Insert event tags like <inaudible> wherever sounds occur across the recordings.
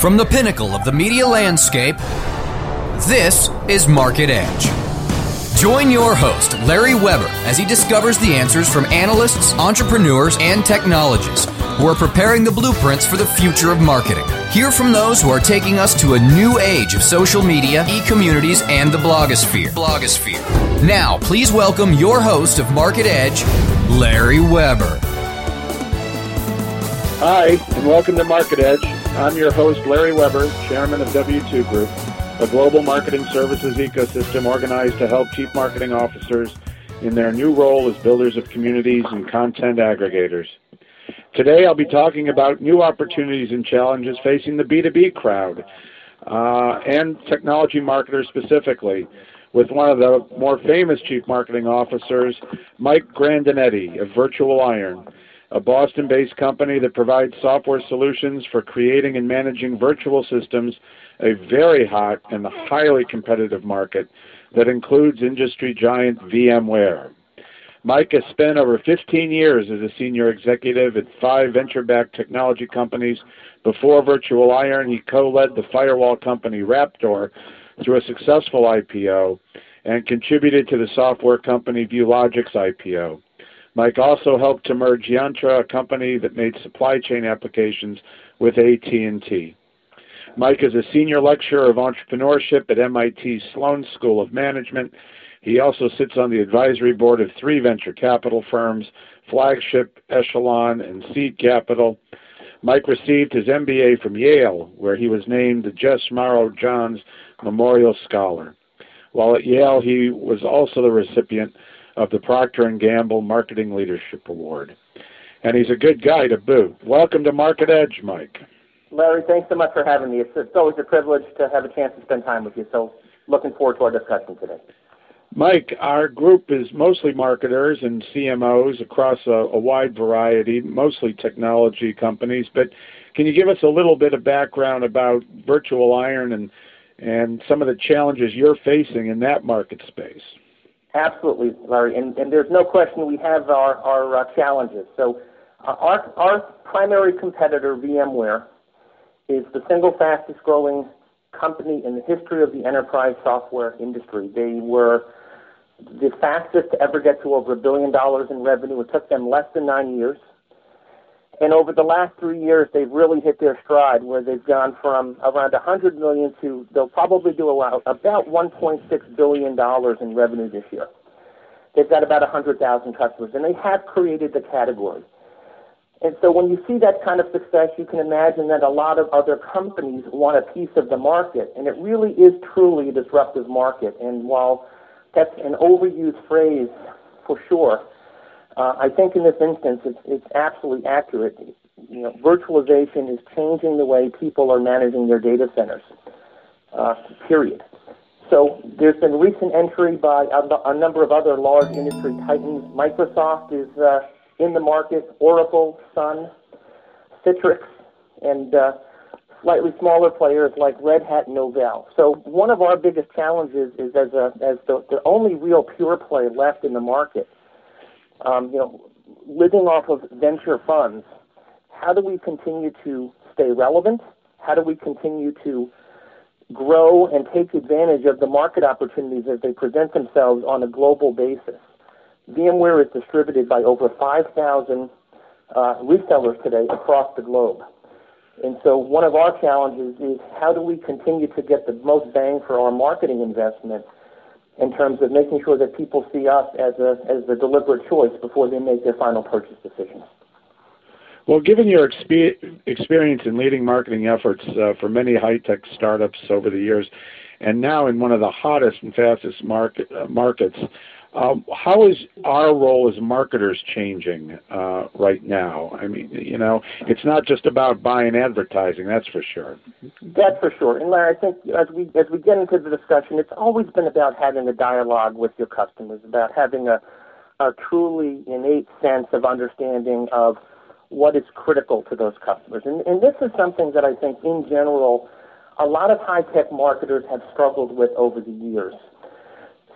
From the pinnacle of the media landscape, this is Market Edge. Join your host, Larry Weber, as he discovers the answers from analysts, entrepreneurs, and technologists who are preparing the blueprints for the future of marketing. Hear from those who are taking us to a new age of social media, e communities, and the blogosphere. Blogosphere. Now, please welcome your host of Market Edge, Larry Weber. Hi, and welcome to Market Edge. I'm your host, Larry Weber, chairman of W2 Group, a global marketing services ecosystem organized to help chief marketing officers in their new role as builders of communities and content aggregators. Today, I'll be talking about new opportunities and challenges facing the B2B crowd uh, and technology marketers specifically with one of the more famous chief marketing officers, Mike Grandinetti of Virtual Iron, a Boston based company that provides software solutions for creating and managing virtual systems, a very hot and highly competitive market that includes industry giant VMware. Mike has spent over 15 years as a senior executive at five venture backed technology companies. Before Virtual Iron, he co led the firewall company Raptor through a successful IPO and contributed to the software company Viewlogic's IPO. Mike also helped to merge Yantra, a company that made supply chain applications, with AT&T. Mike is a senior lecturer of entrepreneurship at MIT Sloan School of Management he also sits on the advisory board of three venture capital firms, Flagship, Echelon, and Seed Capital. Mike received his MBA from Yale, where he was named the Jess Morrow Johns Memorial Scholar. While at Yale, he was also the recipient of the Procter & Gamble Marketing Leadership Award. And he's a good guy to boot. Welcome to Market Edge, Mike. Larry, thanks so much for having me. It's, it's always a privilege to have a chance to spend time with you. So looking forward to our discussion today. Mike, our group is mostly marketers and CMOs across a, a, wide variety, mostly technology companies. But can you give us a little bit of background about Virtual Iron and and some of the challenges you're facing in that market space? Absolutely, Larry. And, and there's no question we have our our uh, challenges. So uh, our our primary competitor, VMware, is the single fastest growing company in the history of the enterprise software industry. They were the fastest to ever get to over a billion dollars in revenue. It took them less than nine years. And over the last three years, they've really hit their stride where they've gone from around 100 million to they'll probably do about, about 1.6 billion dollars in revenue this year. They've got about 100,000 customers, and they have created the category. And so when you see that kind of success, you can imagine that a lot of other companies want a piece of the market, and it really is truly a disruptive market. And while that's an overused phrase for sure. Uh, I think in this instance, it's, it's absolutely accurate. You know, virtualization is changing the way people are managing their data centers. Uh, period. So there's been recent entry by a, a, number of other large industry titans. Microsoft is uh, in the market. Oracle, Sun, Citrix, and uh, slightly smaller players like Red Hat and Novell. So one of our biggest challenges is as a as the, the only real pure play left in the market, um, you know, living off of venture funds. How do we continue to stay relevant? How do we continue to grow and take advantage of the market opportunities as they present themselves on a global basis? VMware is distributed by over 5,000 uh, resellers today across the globe. And so one of our challenges is how do we continue to get the most bang for our marketing investment in terms of making sure that people see us as a as a deliberate choice before they make their final purchase decision. Well, given your expe- experience in leading marketing efforts uh, for many high-tech startups over the years, and now in one of the hottest and fastest market, uh, markets, um, how is our role as marketers changing uh, right now? I mean, you know, it's not just about buying advertising, that's for sure. That's for sure. And Larry, I think as we as we get into the discussion, it's always been about having a dialogue with your customers, about having a, a truly innate sense of understanding of what is critical to those customers. And, and this is something that I think, in general, a lot of high tech marketers have struggled with over the years.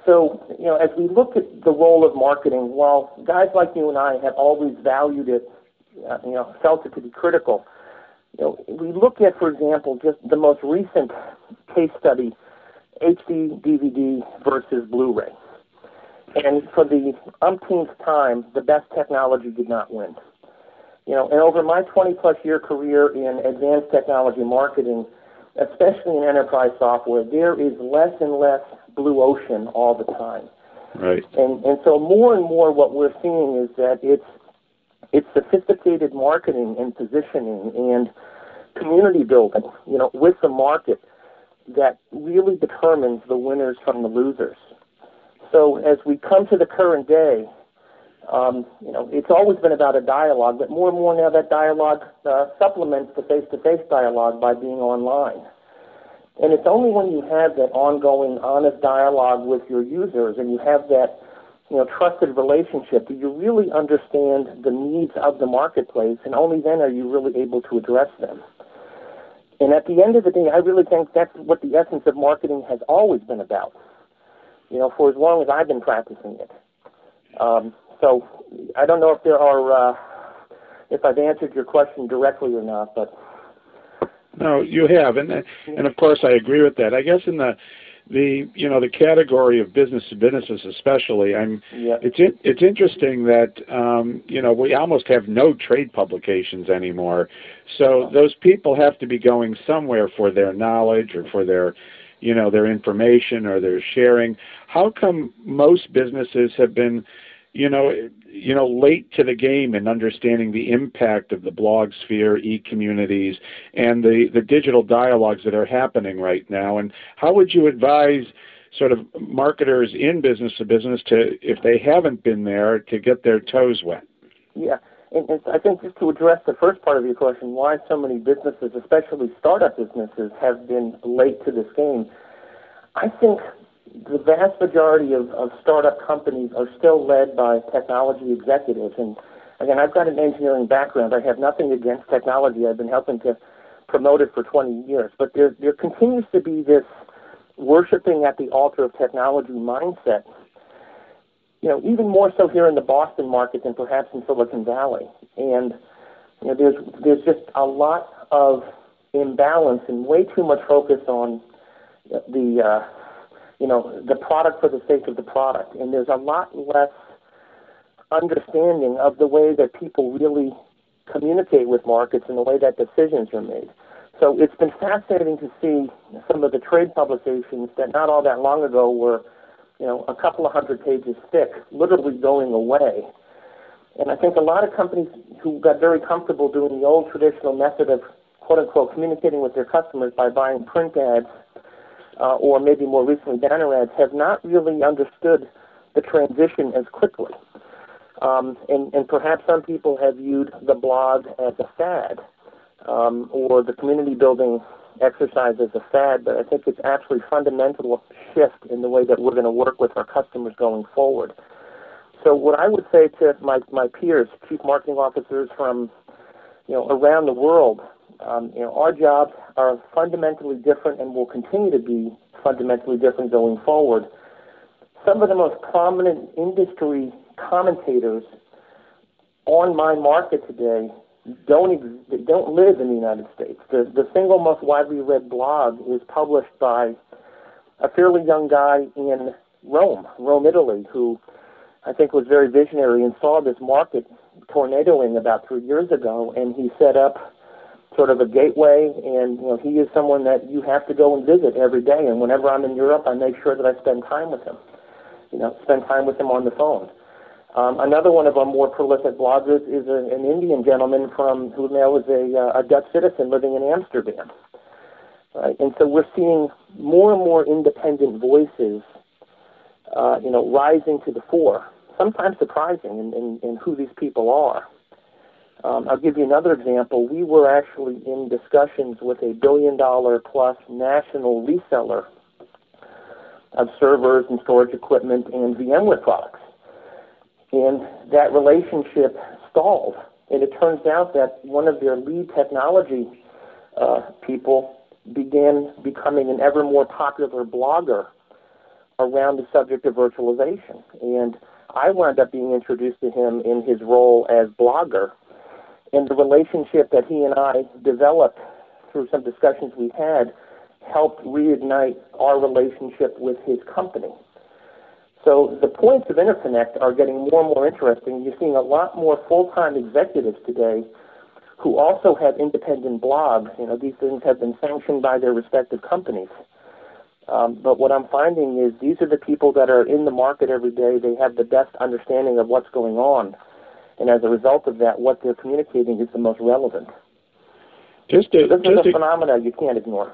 So, you know, as we look at the role of marketing, while guys like you and I have always valued it, uh, you know, felt it to be critical, You know, we look at, for example, just the most recent case study, HD DVD versus Blu-ray. And for the umpteenth time, the best technology did not win. You know, and over my 20 plus year career in advanced technology marketing, especially in enterprise software, there is less and less blue ocean all the time. Right. And and so more and more what we're seeing is that it's it's sophisticated marketing and positioning and community building, you know, with the market that really determines the winners from the losers. So as we come to the current day, um, you know, it's always been about a dialogue, but more and more now that dialogue uh, supplements the face-to-face dialogue by being online. And it's only when you have that ongoing, honest dialogue with your users and you have that, you know, trusted relationship that you really understand the needs of the marketplace, and only then are you really able to address them. And at the end of the day, I really think that's what the essence of marketing has always been about. You know, for as long as I've been practicing it. Um, so I don't know if there are, uh, if I've answered your question directly or not, but. No, you have, and and of course I agree with that. I guess in the the you know the category of business to businesses especially i'm yeah. it's in, it's interesting that um you know we almost have no trade publications anymore so those people have to be going somewhere for their knowledge or for their you know their information or their sharing how come most businesses have been you know, you know, late to the game in understanding the impact of the blog sphere, e-communities, and the, the digital dialogues that are happening right now. And how would you advise sort of marketers in business to business to, if they haven't been there, to get their toes wet? Yeah. And, and I think just to address the first part of your question, why so many businesses, especially startup businesses, have been late to this game, I think the vast majority of, of startup companies are still led by technology executives. And again, I've got an engineering background. I have nothing against technology. I've been helping to promote it for 20 years. But there, there continues to be this worshiping at the altar of technology mindset. You know, even more so here in the Boston market than perhaps in Silicon Valley. And you know, there's there's just a lot of imbalance and way too much focus on the uh, you know, the product for the sake of the product. And there's a lot less understanding of the way that people really communicate with markets and the way that decisions are made. So it's been fascinating to see some of the trade publications that not all that long ago were, you know, a couple of hundred pages thick, literally going away. And I think a lot of companies who got very comfortable doing the old traditional method of quote unquote communicating with their customers by buying print ads uh, or maybe more recently banner ads, have not really understood the transition as quickly. Um, and, and perhaps some people have viewed the blog as a fad um, or the community building exercise as a fad, but I think it's actually fundamental shift in the way that we're going to work with our customers going forward. So what I would say to my, my peers, chief marketing officers from you know around the world, um, you know, our jobs are fundamentally different and will continue to be fundamentally different going forward. Some of the most prominent industry commentators on my market today don't ex- don't live in the United States. The the single most widely read blog is published by a fairly young guy in Rome, Rome, Italy, who I think was very visionary and saw this market tornadoing about three years ago, and he set up sort of a gateway, and you know he is someone that you have to go and visit every day. And whenever I'm in Europe, I make sure that I spend time with him. You know, spend time with him on the phone. Um, another one of our more prolific bloggers is a, an Indian gentleman from who now is a, uh, a Dutch citizen living in Amsterdam. Right, and so we're seeing more and more independent voices, uh, you know, rising to the fore. Sometimes surprising in, in, in who these people are. Um, I'll give you another example. We were actually in discussions with a billion dollar plus national reseller of servers and storage equipment and VMware products. And that relationship stalled. And it turns out that one of their lead technology uh, people began becoming an ever more popular blogger around the subject of virtualization. And I wound up being introduced to him in his role as blogger and the relationship that he and I developed through some discussions we had helped reignite our relationship with his company. So the points of interconnect are getting more and more interesting. You're seeing a lot more full-time executives today who also have independent blogs. You know, these things have been sanctioned by their respective companies. Um, but what I'm finding is these are the people that are in the market every day. They have the best understanding of what's going on. And as a result of that, what they're communicating is the most relevant. Just to, this just is a to, phenomenon you can't ignore.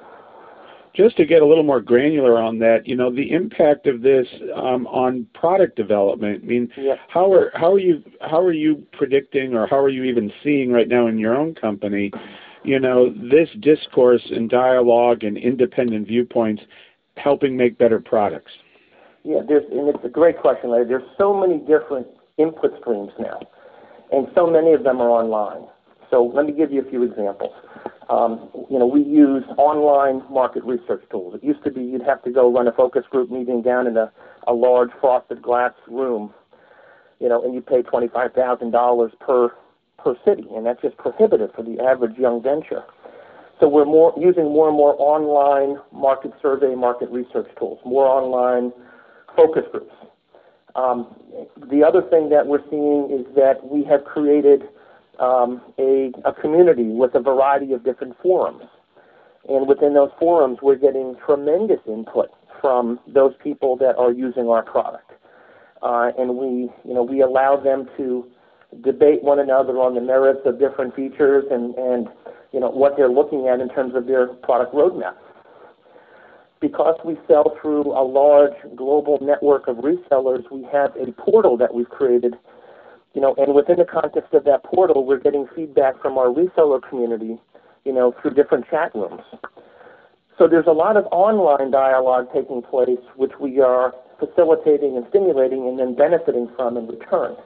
Just to get a little more granular on that, you know, the impact of this um, on product development. I mean, yeah. how are how are you how are you predicting, or how are you even seeing right now in your own company, you know, this discourse and dialogue and independent viewpoints helping make better products? Yeah, there's, and it's a great question, Larry. There's so many different input streams now, and so many of them are online. So let me give you a few examples. Um, you know, we use online market research tools. It used to be you'd have to go run a focus group meeting down in a, a large frosted glass room, you know, and you pay $25,000 per per city, and that's just prohibitive for the average young venture. So we're more using more and more online market survey, market research tools, more online focus groups. Um, the other thing that we're seeing is that we have created um, a, a community with a variety of different forums. And within those forums, we're getting tremendous input from those people that are using our product. Uh, and we, you know, we allow them to debate one another on the merits of different features and, and you know, what they're looking at in terms of their product roadmap. Because we sell through a large global network of resellers, we have a portal that we've created, you know, and within the context of that portal, we're getting feedback from our reseller community, you know, through different chat rooms. So there's a lot of online dialogue taking place, which we are facilitating and stimulating and then benefiting from in return.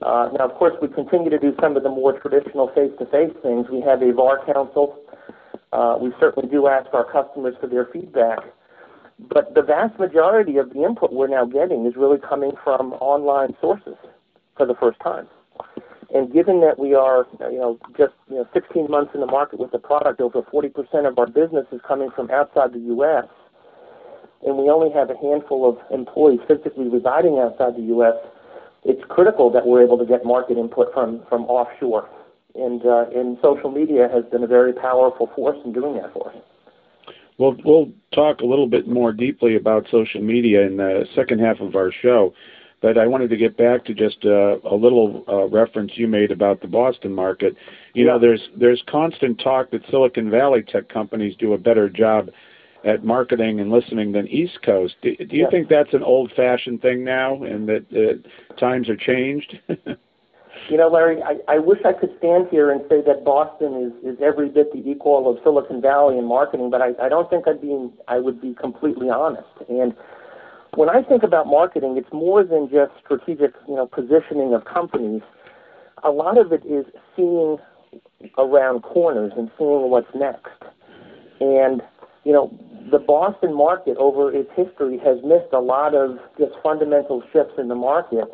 Uh, now, of course, we continue to do some of the more traditional face-to-face things. We have a VAR council. Uh, we certainly do ask our customers for their feedback. But the vast majority of the input we're now getting is really coming from online sources for the first time. And given that we are, you know, just you know, 16 months in the market with the product, over 40% of our business is coming from outside the U.S., and we only have a handful of employees physically residing outside the U.S., it's critical that we're able to get market input from, from offshore. And, uh, and social media has been a very powerful force in doing that for us. Well, we'll talk a little bit more deeply about social media in the second half of our show. But I wanted to get back to just uh, a little uh, reference you made about the Boston market. You yeah. know, there's there's constant talk that Silicon Valley tech companies do a better job at marketing and listening than East Coast. Do, do you think that's an old-fashioned thing now, and that uh, times are changed? <laughs> you know, Larry, I, I wish I could stand here and say that Boston is, is every bit the equal of Silicon Valley in marketing, but I, I don't think I'd be I would be completely honest. And when I think about marketing, it's more than just strategic, you know, positioning of companies. A lot of it is seeing around corners and seeing what's next. And you know, the Boston market over its history has missed a lot of just fundamental shifts in the market.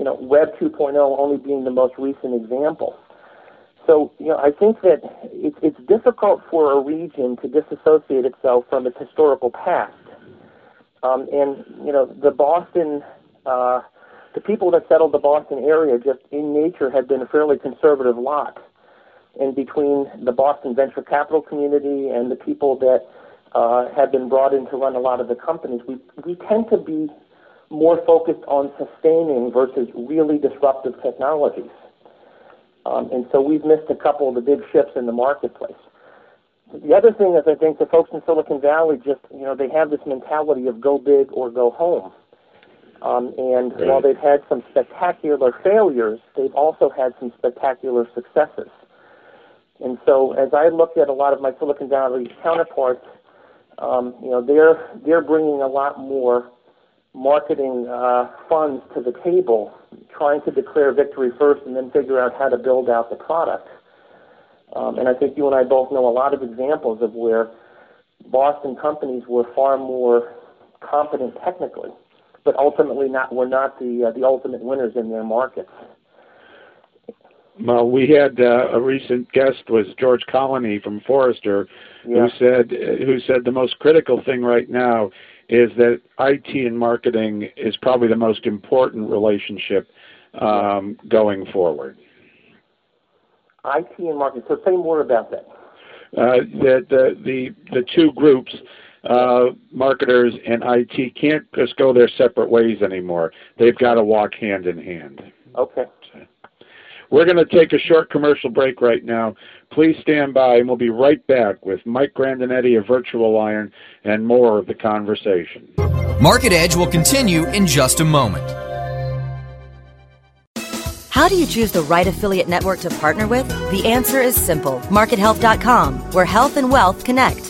You know, Web 2.0 only being the most recent example. So, you know, I think that it, it's difficult for a region to disassociate itself from its historical past. Um, and, you know, the Boston, uh, the people that settled the Boston area just in nature had been a fairly conservative lot and between the Boston venture capital community and the people that uh, have been brought in to run a lot of the companies, we, we tend to be more focused on sustaining versus really disruptive technologies. Um, and so we've missed a couple of the big shifts in the marketplace. The other thing is I think the folks in Silicon Valley just, you know, they have this mentality of go big or go home. Um, and right. while they've had some spectacular failures, they've also had some spectacular successes. And so as I look at a lot of my Silicon Valley counterparts, um, you know, they're they're bringing a lot more marketing uh, funds to the table, trying to declare victory first and then figure out how to build out the product. Um, and I think you and I both know a lot of examples of where Boston companies were far more competent technically, but ultimately not were not the uh, the ultimate winners in their markets. Well, we had uh, a recent guest was George Colony from Forrester, Yeah. who said who said the most critical thing right now is that IT and marketing is probably the most important relationship um, going forward. IT and marketing. So say more about that. Uh, that the, the the two groups, uh, marketers and IT, can't just go their separate ways anymore. They've got to walk hand in hand. Okay. We're going to take a short commercial break right now. Please stand by, and we'll be right back with Mike Grandinetti of Virtual Iron and more of the conversation. Market Edge will continue in just a moment. How do you choose the right affiliate network to partner with? The answer is simple MarketHealth.com, where health and wealth connect.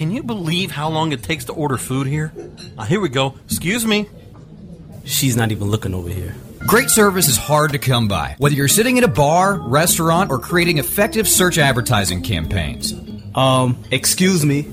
Can you believe how long it takes to order food here? Uh, here we go. Excuse me. She's not even looking over here. Great service is hard to come by, whether you're sitting at a bar, restaurant, or creating effective search advertising campaigns. Um, excuse me.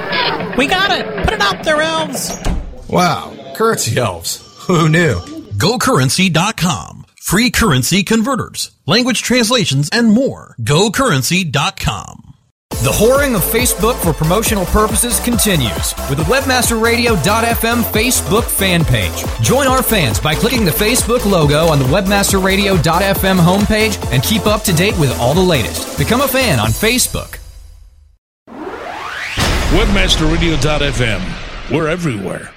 We got it. Put it up there, elves. Wow, currency elves. Who knew? GoCurrency.com. Free currency converters, language translations, and more. GoCurrency.com. The whoring of Facebook for promotional purposes continues with the WebmasterRadio.fm Facebook fan page. Join our fans by clicking the Facebook logo on the WebmasterRadio.fm homepage and keep up to date with all the latest. Become a fan on Facebook. WebmasterRadio.fm. We're everywhere.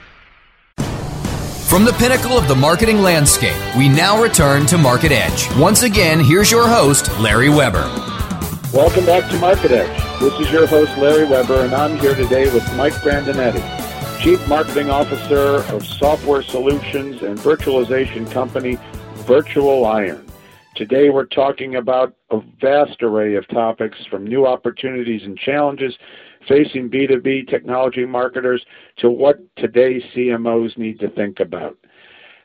From the pinnacle of the marketing landscape, we now return to Market Edge. Once again, here's your host, Larry Weber. Welcome back to Market Edge. This is your host, Larry Weber, and I'm here today with Mike Grandinetti, Chief Marketing Officer of software solutions and virtualization company Virtual Iron. Today we're talking about a vast array of topics from new opportunities and challenges facing B2B technology marketers to what today's CMOs need to think about.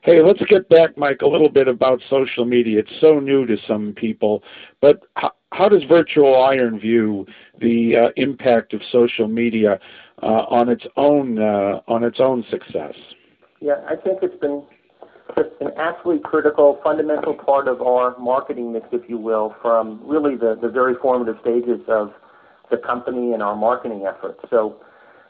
Hey, let's get back, Mike, a little bit about social media. It's so new to some people, but how, how does Virtual Iron view the uh, impact of social media uh, on its own uh, on its own success? Yeah, I think it's been just an absolutely critical, fundamental part of our marketing mix, if you will, from really the, the very formative stages of the company and our marketing efforts. So,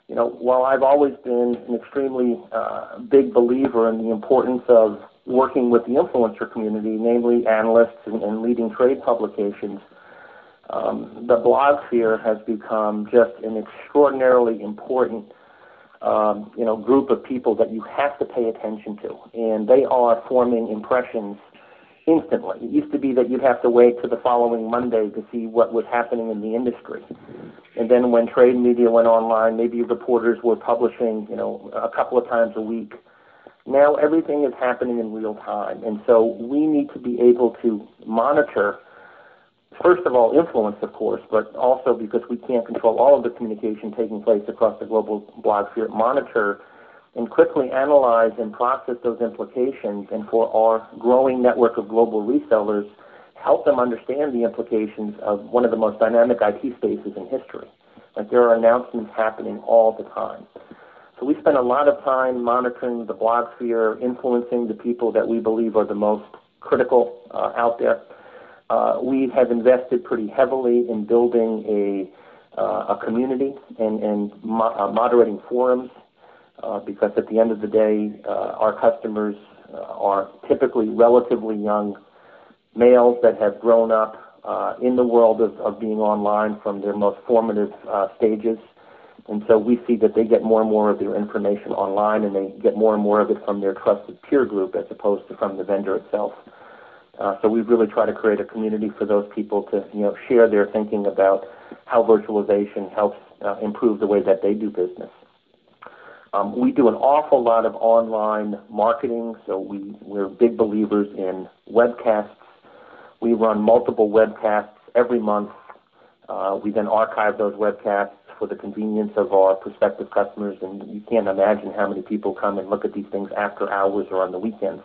you know, while I've always been an extremely uh, big believer in the importance of working with the influencer community, namely analysts and, and leading trade publications, um, the blog sphere has become just an extraordinarily important um, you know, group of people that you have to pay attention to, and they are forming impressions instantly. It used to be that you'd have to wait to the following Monday to see what was happening in the industry. And then when trade media went online, maybe reporters were publishing, you know, a couple of times a week. Now everything is happening in real time. And so we need to be able to monitor first of all, influence, of course, but also because we can't control all of the communication taking place across the global blogosphere, monitor and quickly analyze and process those implications, and for our growing network of global resellers, help them understand the implications of one of the most dynamic IT spaces in history. Like there are announcements happening all the time. So we spend a lot of time monitoring the blogosphere, influencing the people that we believe are the most critical uh, out there. Uh, we have invested pretty heavily in building a uh, a community and, and mo- uh, moderating forums uh, because at the end of the day, uh, our customers uh, are typically relatively young males that have grown up uh, in the world of, of being online from their most formative uh, stages. And so we see that they get more and more of their information online and they get more and more of it from their trusted peer group as opposed to from the vendor itself. Uh, so we really try to create a community for those people to you know share their thinking about how virtualization helps uh, improve the way that they do business. Um, we do an awful lot of online marketing, so we, we're big believers in webcasts. We run multiple webcasts every month. Uh, we then archive those webcasts for the convenience of our prospective customers, and you can't imagine how many people come and look at these things after hours or on the weekends.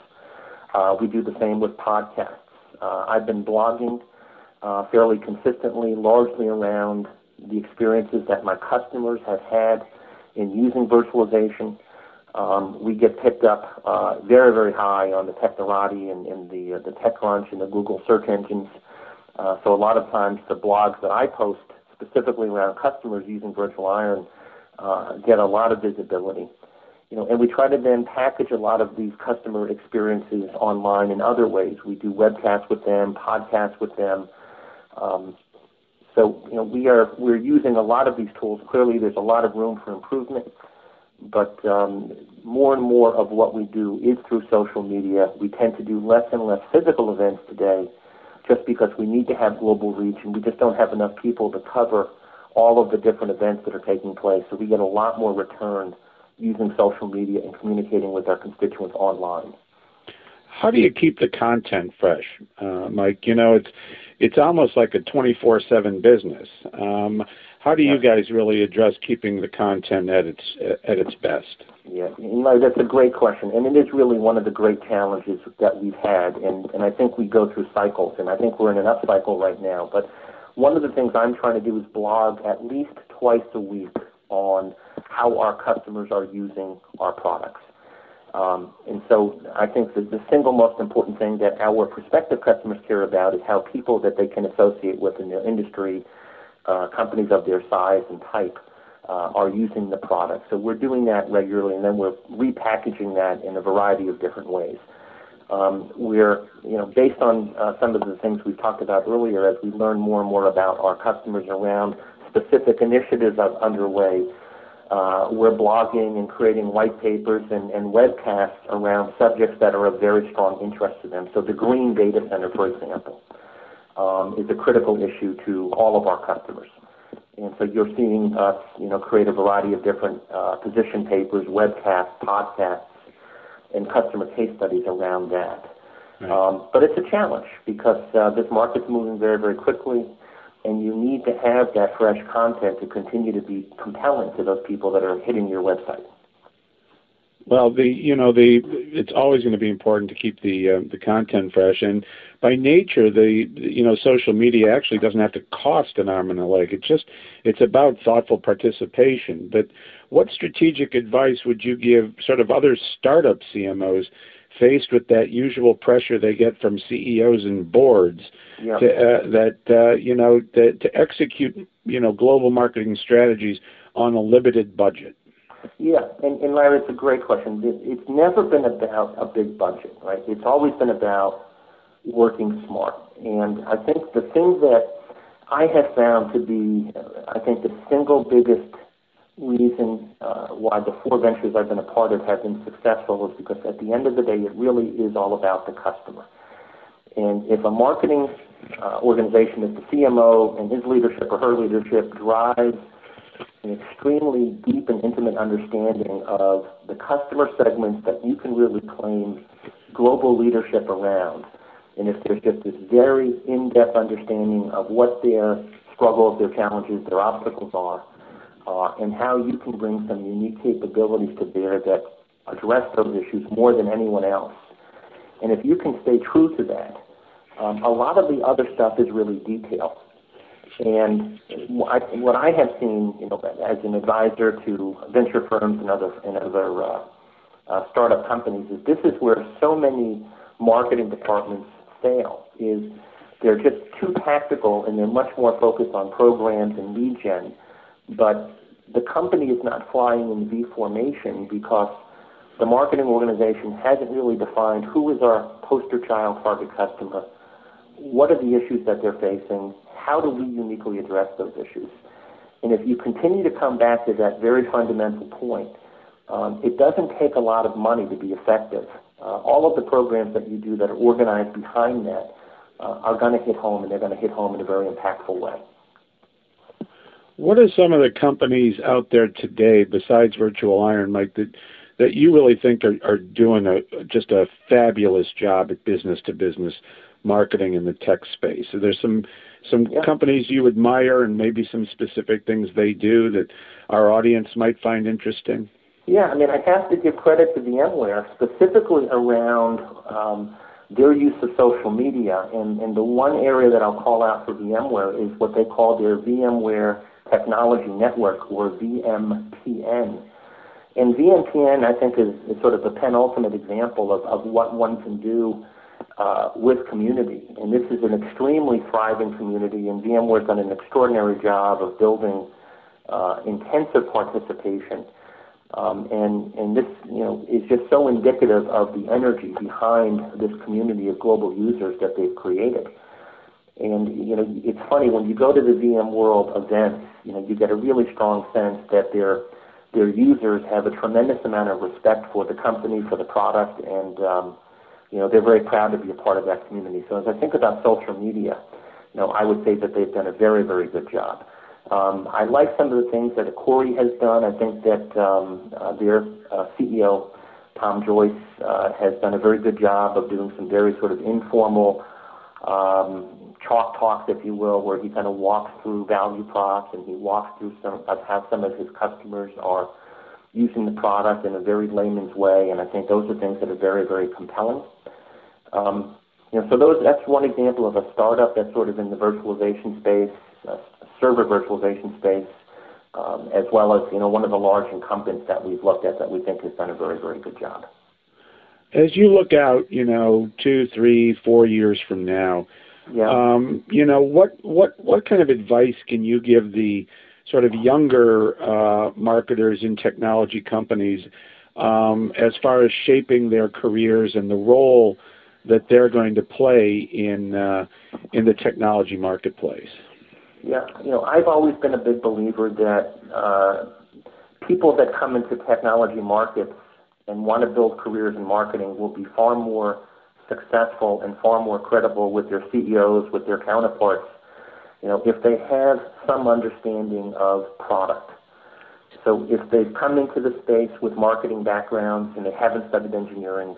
Uh, we do the same with podcasts. Uh, I've been blogging uh, fairly consistently, largely around the experiences that my customers have had in using virtualization. Um, we get picked up uh, very, very high on the Technorati and, and the uh, the TechCrunch and the Google search engines. Uh, so a lot of times the blogs that I post specifically around customers using Virtual Iron uh, get a lot of visibility. You know, and we try to then package a lot of these customer experiences online in other ways. We do webcasts with them, podcasts with them. Um, so, you know, we are we're using a lot of these tools. Clearly, there's a lot of room for improvement, but um, more and more of what we do is through social media. We tend to do less and less physical events today, just because we need to have global reach, and we just don't have enough people to cover all of the different events that are taking place. So we get a lot more return using social media and communicating with our constituents online. How do you keep the content fresh, uh, Mike? You know, it's it's almost like a 24/7 business. Um, how do you guys really address keeping the content at its at its best? Yeah, know, that's a great question, and it is really one of the great challenges that we've had, and and I think we go through cycles, and I think we're in an up cycle right now. But one of the things I'm trying to do is blog at least twice a week on how our customers are using our products. Um, and so I think that the single most important thing that our prospective customers care about is how people that they can associate with in their industry, uh, companies of their size and type, uh, are using the product. So we're doing that regularly, and then we're repackaging that in a variety of different ways. Um, we're, you know, based on uh, some of the things we've talked about earlier, as we learn more and more about our customers around specific initiatives underway, uh, we're blogging and creating white papers and, and webcasts around subjects that are of very strong interest to them. So the green data center, for example, um, is a critical issue to all of our customers. And so you're seeing us, you know, create a variety of different uh, position papers, webcasts, podcasts, and customer case studies around that. Right. Um, but it's a challenge because uh, this market's moving very, very quickly and you need to have that fresh content to continue to be compelling to those people that are hitting your website. Well, the you know the it's always going to be important to keep the uh, the content fresh, and by nature, the you know social media actually doesn't have to cost an arm and a leg. It's just it's about thoughtful participation. But what strategic advice would you give sort of other startup CMOs faced with that usual pressure they get from CEOs and boards to, uh, that uh, you know to, to execute you know global marketing strategies on a limited budget? Yeah, and, and Larry, it's a great question. It's never been about a big budget, right? It's always been about working smart. And I think the thing that I have found to be, I think, the single biggest reason uh, why the four ventures I've been a part of have been successful is because at the end of the day, it really is all about the customer. And if a marketing uh, organization, if the CMO and his leadership or her leadership drives an extremely deep and intimate understanding of the customer segments that you can really claim global leadership around, and if there's just this very in-depth understanding of what their struggles, their challenges, their obstacles are, and how you can bring some unique capabilities to bear that address those issues more than anyone else. And if you can stay true to that, um, a lot of the other stuff is really detail. And what I have seen, you know, as an advisor to venture firms and other and other uh, uh, startup companies, is this is where so many marketing departments fail. Is they're just too tactical and they're much more focused on programs and lead gen, but the company is not flying in V formation because the marketing organization hasn't really defined who is our poster child target customer, what are the issues that they're facing, how do we uniquely address those issues. And if you continue to come back to that very fundamental point, um, it doesn't take a lot of money to be effective. Uh, all of the programs that you do that are organized behind that uh, are going to hit home, and they're going to hit home in a very impactful way. What are some of the companies out there today, besides Virtual Iron, Mike, that that you really think are, are doing a just a fabulous job at business to business marketing in the tech space? So there's some some yeah. companies you admire and maybe some specific things they do that our audience might find interesting. Yeah, I mean, I have to give credit to VMware specifically around um, their use of social media. And, and the one area that I'll call out for VMware is what they call their VMware Technology Network, or VMTN. And VMTN, I think, is, is sort of the penultimate example of, of what one can do uh, with community. And this is an extremely thriving community, and VMware's done an extraordinary job of building uh, intensive participation. Um, and, and this you know, is just so indicative of the energy behind this community of global users that they've created. And you know, it's funny when you go to the VMworld events, you know, you get a really strong sense that their their users have a tremendous amount of respect for the company, for the product, and um, you know, they're very proud to be a part of that community. So as I think about social media, you know, I would say that they've done a very, very good job. Um, I like some of the things that Corey has done. I think that um, uh, their uh, CEO, Tom Joyce, uh, has done a very good job of doing some very sort of informal um, chalk talks, if you will, where he kind of walks through value props and he walks through some of how some of his customers are using the product in a very layman's way. And I think those are things that are very, very compelling. Um, you know, so those that's one example of a startup that's sort of in the virtualization space, uh, server virtualization space, um, as well as you know one of the large incumbents that we've looked at that we think has done a very very good job. As you look out, you know, two, three, four years from now, yeah. um, you know, what what what kind of advice can you give the sort of younger uh, marketers in technology companies um, as far as shaping their careers and the role that they're going to play in uh, in the technology marketplace? Yeah, you know, I've always been a big believer that uh, people that come into technology markets and want to build careers in marketing will be far more successful and far more credible with their CEOs, with their counterparts, you know, if they have some understanding of product. So if they've come into the space with marketing backgrounds and they haven't studied engineering,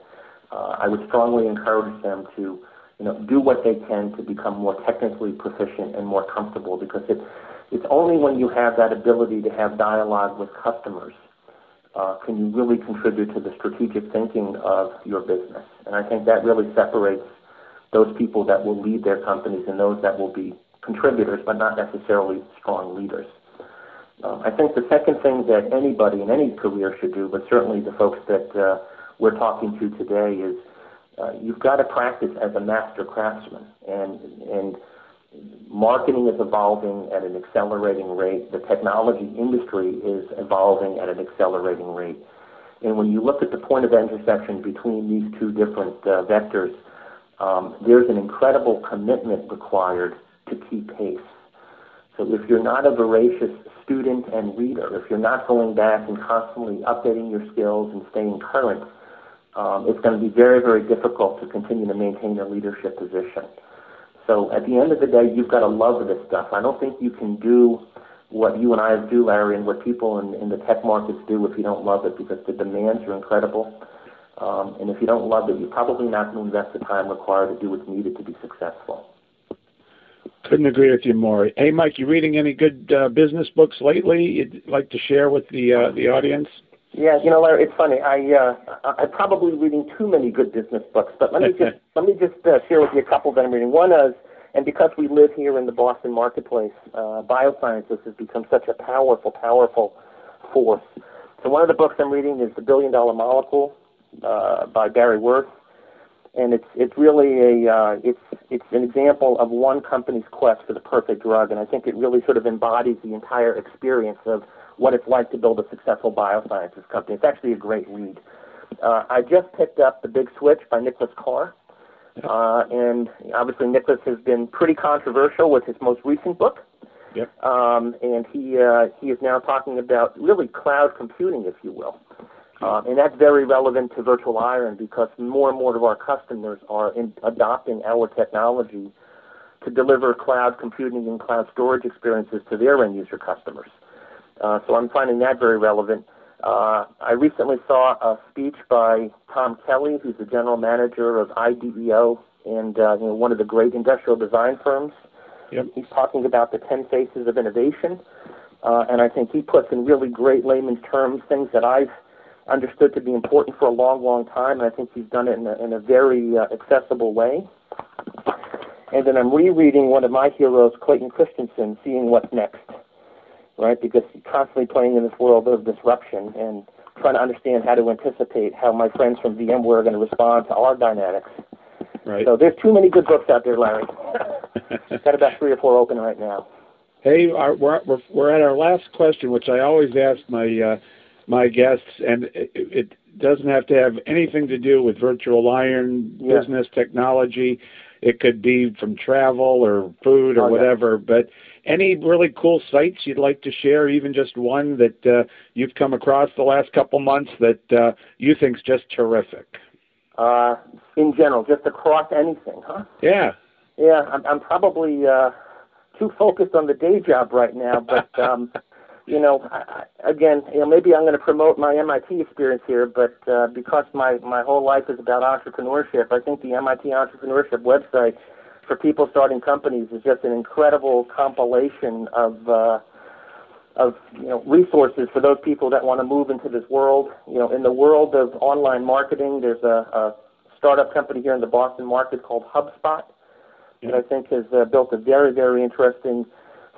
uh, I would strongly encourage them to, you know, do what they can to become more technically proficient and more comfortable because it, it's only when you have that ability to have dialogue with customers can you really contribute to the strategic thinking of your business. And I think that really separates those people that will lead their companies and those that will be contributors, but not necessarily strong leaders. Um, I think the second thing that anybody in any career should do, but certainly the folks that uh, we're talking to today is uh, you've got to practice as a master craftsman, and and marketing is evolving at an accelerating rate. The technology industry is evolving at an accelerating rate, and when you look at the point of intersection between these two different uh, vectors, um, there's an incredible commitment required to keep pace. So if you're not a voracious student and reader, if you're not going back and constantly updating your skills and staying current, um, it's going to be very, very difficult to continue to maintain a leadership position. So at the end of the day, you've got to love this stuff. I don't think you can do what you and I do, Larry, and what people in, in the tech markets do if you don't love it because the demands are incredible. Um, and if you don't love it, you're probably not going to invest the time required to do what's needed to be successful. Couldn't agree with you more. Hey, Mike, you reading any good uh, business books lately? You'd like to share with the uh, the audience? Yeah, you know, Larry, it's funny. I uh, I'm probably reading too many good business books, but let me just <laughs> let me just uh, share with you a couple that I'm reading. One is, and because we live here in the Boston marketplace, uh, biosciences has become such a powerful, powerful force. So one of the books I'm reading is The Billion Dollar Molecule uh, by Barry Werth and it's it's really a uh, it's it's an example of one company's quest for the perfect drug, and I think it really sort of embodies the entire experience of what it's like to build a successful biosciences company. It's actually a great read. Uh, I just picked up The Big Switch by Nicholas Carr, uh, and obviously Nicholas has been pretty controversial with his most recent book. Yep. Um, and he uh, he is now talking about really cloud computing, if you will. Um, and that's very relevant to virtual iron because more and more of our customers are in, adopting our technology to deliver cloud computing and cloud storage experiences to their end user customers. Uh, so I'm finding that very relevant. Uh, I recently saw a speech by Tom Kelley, who's the general manager of IDEO and uh, you know, one of the great industrial design firms. Yep. He's talking about the 10 faces of innovation. Uh, and I think he puts in really great layman's terms things that I've understood to be important for a long, long time, and I think he's done it in a, in a very uh, accessible way. And then I'm rereading one of my heroes, Clayton Christensen, Seeing What's Next, right? Because constantly playing in this world of disruption and trying to understand how to anticipate how my friends from VMware are going to respond to our dynamics. Right. So there's too many good books out there, Larry. <laughs> Got about three or four open right now. Hey, our, we're, we're we're at our last question, which I always ask my uh, my guests, and it, it doesn't have to have anything to do with virtual iron Yeah. business technology. It could be from travel or food or Oh, yeah. whatever. But any really cool sites you'd like to share, even just one that uh, you've come across the last couple months that uh, you think's just terrific. Uh, in general, just across anything, huh? Yeah. Yeah, I'm, I'm probably uh, too focused on the day job right now, but <laughs> um, you know, I, again, you know, maybe I'm going to promote my MIT experience here, but uh, because my my whole life is about entrepreneurship, I think the MIT entrepreneurship website for people starting companies is just an incredible compilation of. Uh, of you know resources for those people that want to move into this world. You know, in the world of online marketing, there's a, a startup company here in the Boston market called HubSpot that I think has uh, built a very very interesting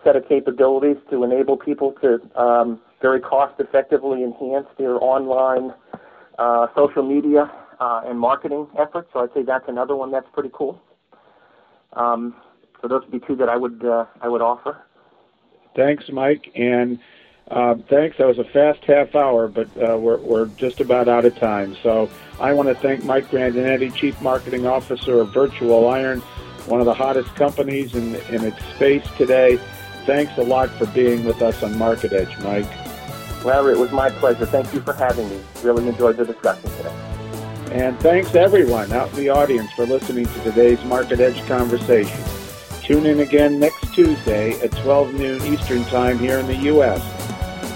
set of capabilities to enable people to um, very cost effectively enhance their online uh, social media uh, and marketing efforts. So I'd say that's another one that's pretty cool. Um, so those would be two that I would uh, I would offer. Thanks, Mike, and uh, thanks. That was a fast half hour, but uh, we're, we're just about out of time. So I want to thank Mike Grandinetti, Chief Marketing Officer of Virtual Iron, one of the hottest companies in, in its space today. Thanks a lot for being with us on Market Edge, Mike. Well, it was my pleasure. Thank you for having me. Really enjoyed the discussion today. And thanks everyone out in the audience for listening to today's Market Edge conversation. Tune in again next Tuesday at 12 noon Eastern Time here in the U.S.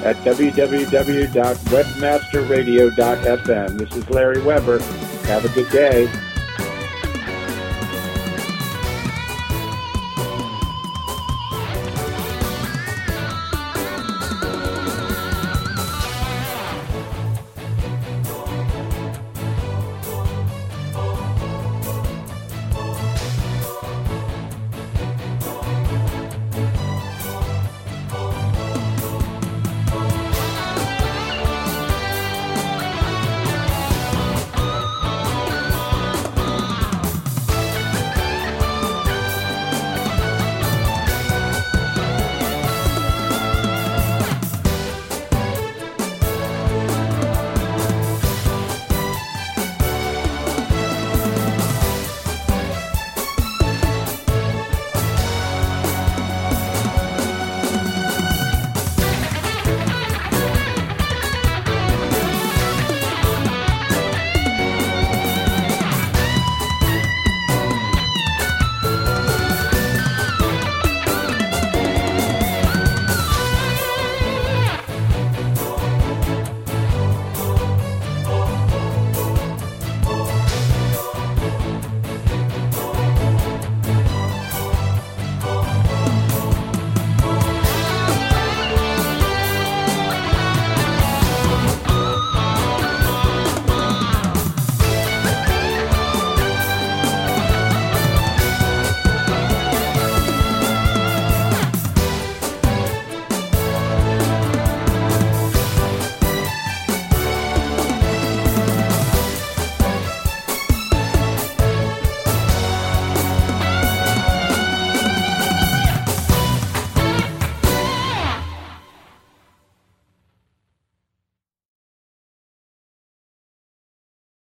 at www.webmasterradio.fm. This is Larry Weber. Have a good day.